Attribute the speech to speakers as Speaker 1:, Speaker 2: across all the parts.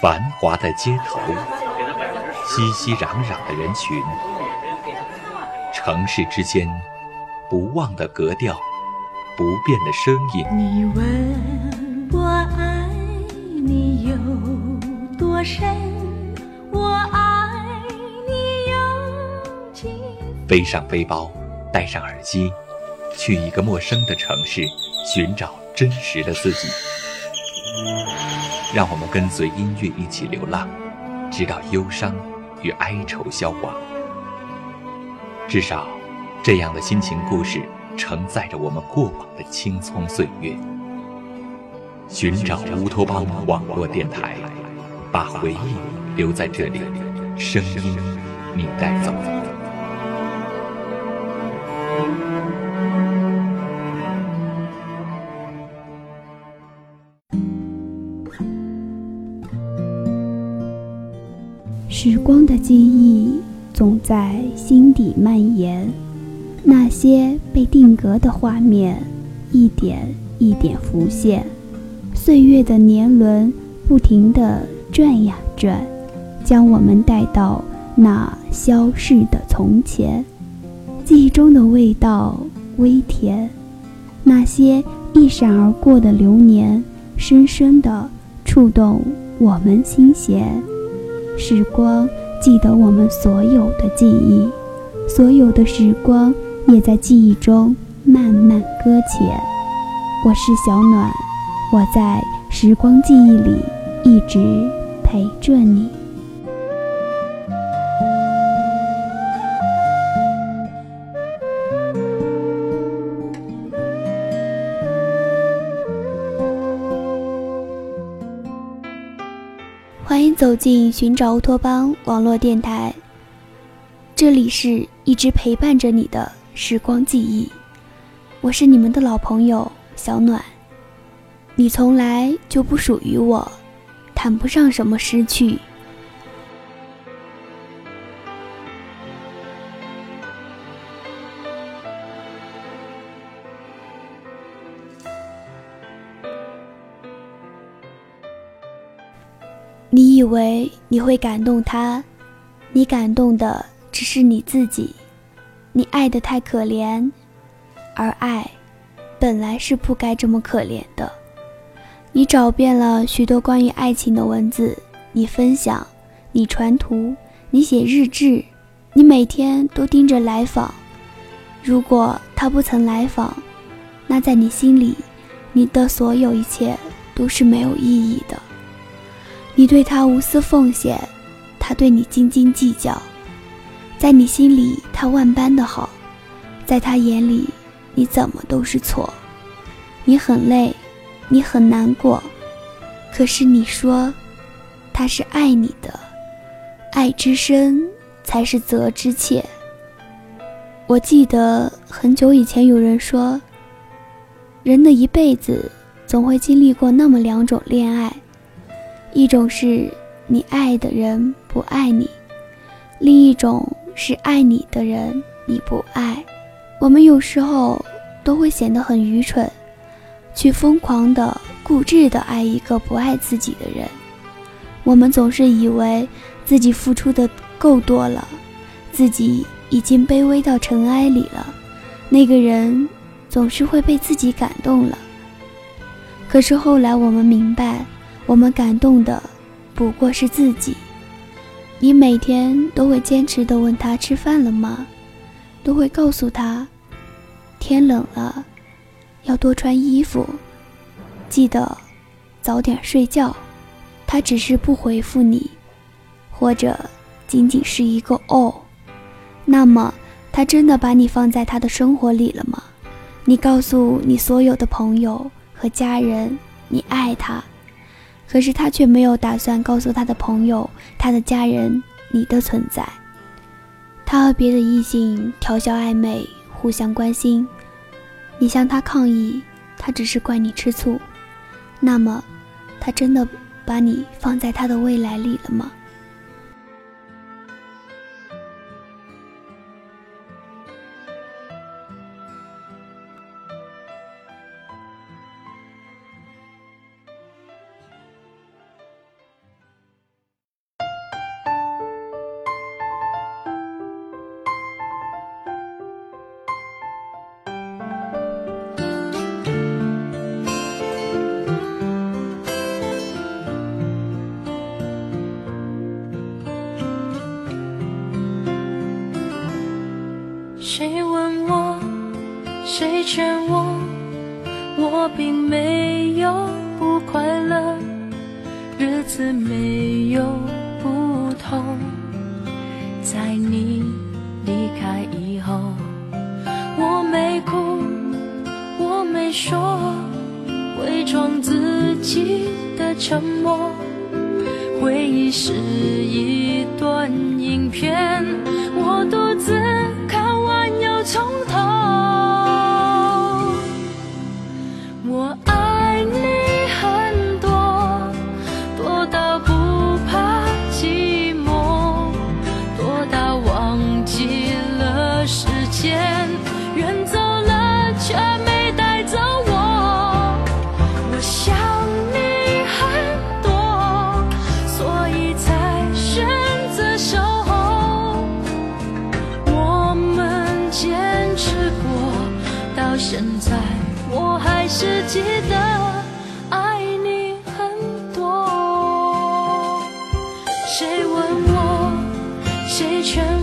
Speaker 1: 繁华的街头，熙熙攘攘的人群，城市之间不忘的格调，不变的声音。
Speaker 2: 你问我爱你有多深，我爱你有几分。
Speaker 1: 背上背包，戴上耳机，去一个陌生的城市，寻找真实的自己。让我们跟随音乐一起流浪，直到忧伤与哀愁消亡。至少，这样的心情故事承载着我们过往的青葱岁月。寻找乌托邦网络电台，把回忆留在这里，声音你带走。
Speaker 3: 光的记忆总在心底蔓延，那些被定格的画面，一点一点浮现。岁月的年轮不停地转呀转，将我们带到那消逝的从前。记忆中的味道微甜，那些一闪而过的流年，深深地触动我们心弦。时光记得我们所有的记忆，所有的时光也在记忆中慢慢搁浅。我是小暖，我在时光记忆里一直陪着你。走进寻找乌托邦网络电台，这里是一直陪伴着你的时光记忆，我是你们的老朋友小暖。你从来就不属于我，谈不上什么失去。你以为你会感动他，你感动的只是你自己。你爱得太可怜，而爱本来是不该这么可怜的。你找遍了许多关于爱情的文字，你分享，你传图，你写日志，你每天都盯着来访。如果他不曾来访，那在你心里，你的所有一切都是没有意义的。你对他无私奉献，他对你斤斤计较，在你心里他万般的好，在他眼里你怎么都是错。你很累，你很难过，可是你说他是爱你的，爱之深才是责之切。我记得很久以前有人说，人的一辈子总会经历过那么两种恋爱。一种是你爱的人不爱你，另一种是爱你的人你不爱。我们有时候都会显得很愚蠢，去疯狂的、固执的爱一个不爱自己的人。我们总是以为自己付出的够多了，自己已经卑微到尘埃里了，那个人总是会被自己感动了。可是后来我们明白。我们感动的不过是自己。你每天都会坚持的问他吃饭了吗？都会告诉他，天冷了，要多穿衣服，记得早点睡觉。他只是不回复你，或者仅仅是一个哦。那么，他真的把你放在他的生活里了吗？你告诉你所有的朋友和家人，你爱他。可是他却没有打算告诉他的朋友、他的家人你的存在。他和别的异性调笑暧昧，互相关心。你向他抗议，他只是怪你吃醋。那么，他真的把你放在他的未来里了吗？
Speaker 2: 谁问我谁劝我我并没有不快乐。日子没有不同。在你离开以后我没哭我没说伪装自己的沉默。回忆是一段影片我独自从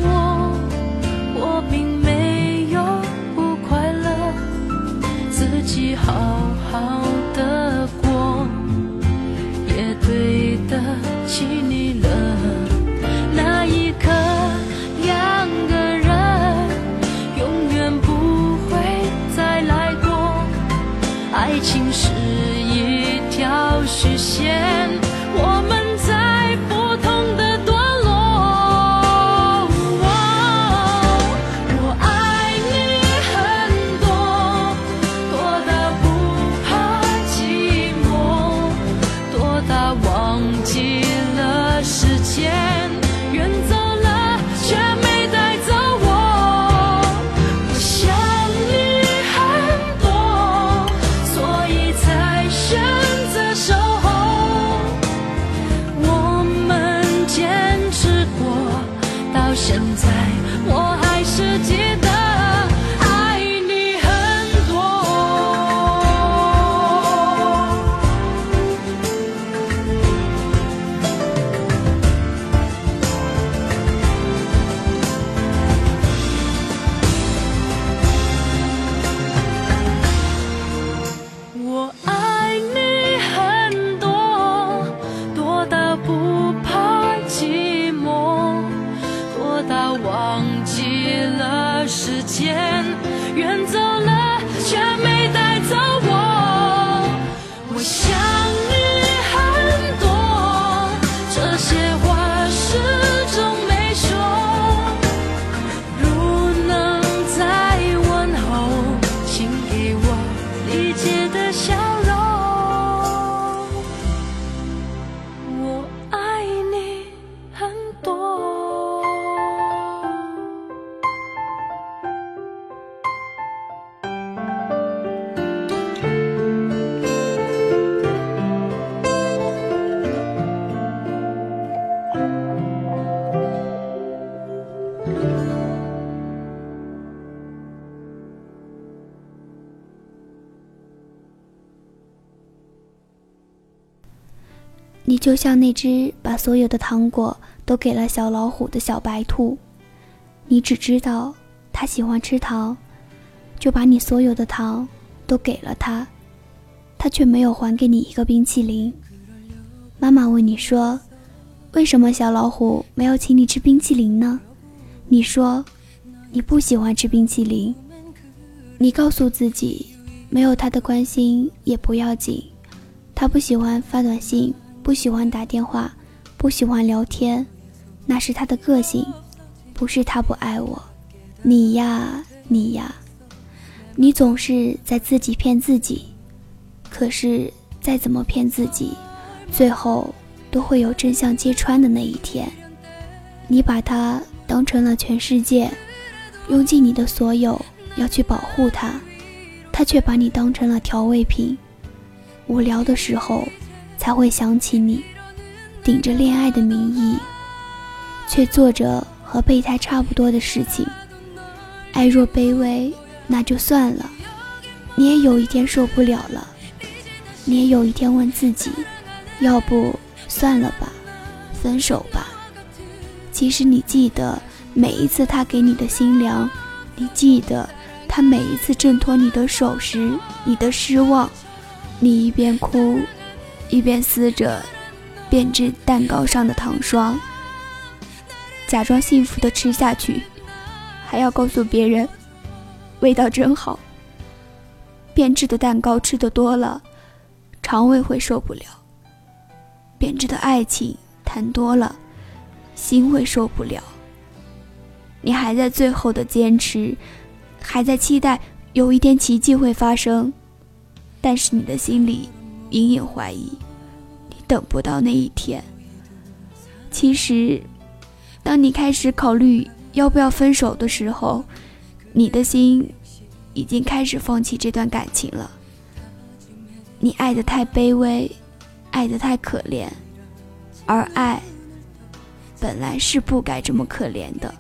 Speaker 2: 我，我并没有不快乐，自己好好的过，也对得起
Speaker 3: 你。就像那只把所有的糖果都给了小老虎的小白兔，你只知道它喜欢吃糖，就把你所有的糖都给了它，它却没有还给你一个冰淇淋。妈妈问你说：“为什么小老虎没有请你吃冰淇淋呢？”你说：“你不喜欢吃冰淇淋。”你告诉自己，没有他的关心也不要紧，他不喜欢发短信。不喜欢打电话，不喜欢聊天，那是他的个性，不是他不爱我。你呀，你呀，你总是在自己骗自己。可是再怎么骗自己，最后都会有真相揭穿的那一天。你把他当成了全世界，用尽你的所有要去保护他，他却把你当成了调味品。无聊的时候。才会想起你，顶着恋爱的名义，却做着和备胎差不多的事情。爱若卑微，那就算了。你也有一天受不了了，你也有一天问自己，要不算了吧，分手吧。其实你记得每一次他给你的心凉，你记得他每一次挣脱你的手时你的失望，你一边哭。一边撕着变质蛋糕上的糖霜，假装幸福的吃下去，还要告诉别人味道真好。变质的蛋糕吃的多了，肠胃会受不了；变质的爱情谈多了，心会受不了。你还在最后的坚持，还在期待有一天奇迹会发生，但是你的心里隐隐怀疑，你等不到那一天。其实，当你开始考虑要不要分手的时候，你的心已经开始放弃这段感情了。你爱的太卑微，爱的太可怜，而爱本来是不该这么可怜的。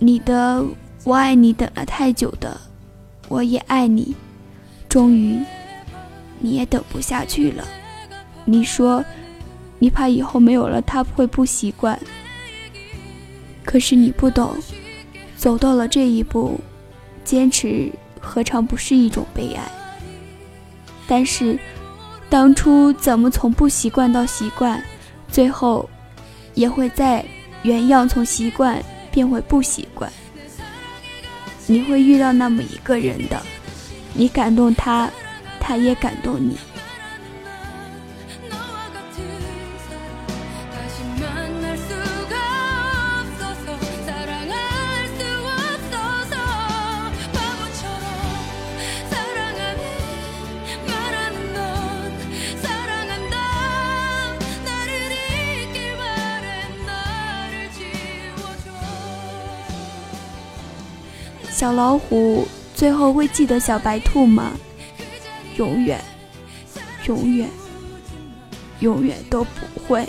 Speaker 3: 你的我爱你等了太久的，我也爱你，终于你也等不下去了。你说你怕以后没有了他会不习惯，可是你不懂，走到了这一步，坚持何尝不是一种悲哀？但是当初怎么从不习惯到习惯，最后也会在原样从习惯。便会不习惯。你会遇到那么一个人的，你感动他，他也感动你。小老虎最后会记得小白兔吗？永远，永远，永远都不会。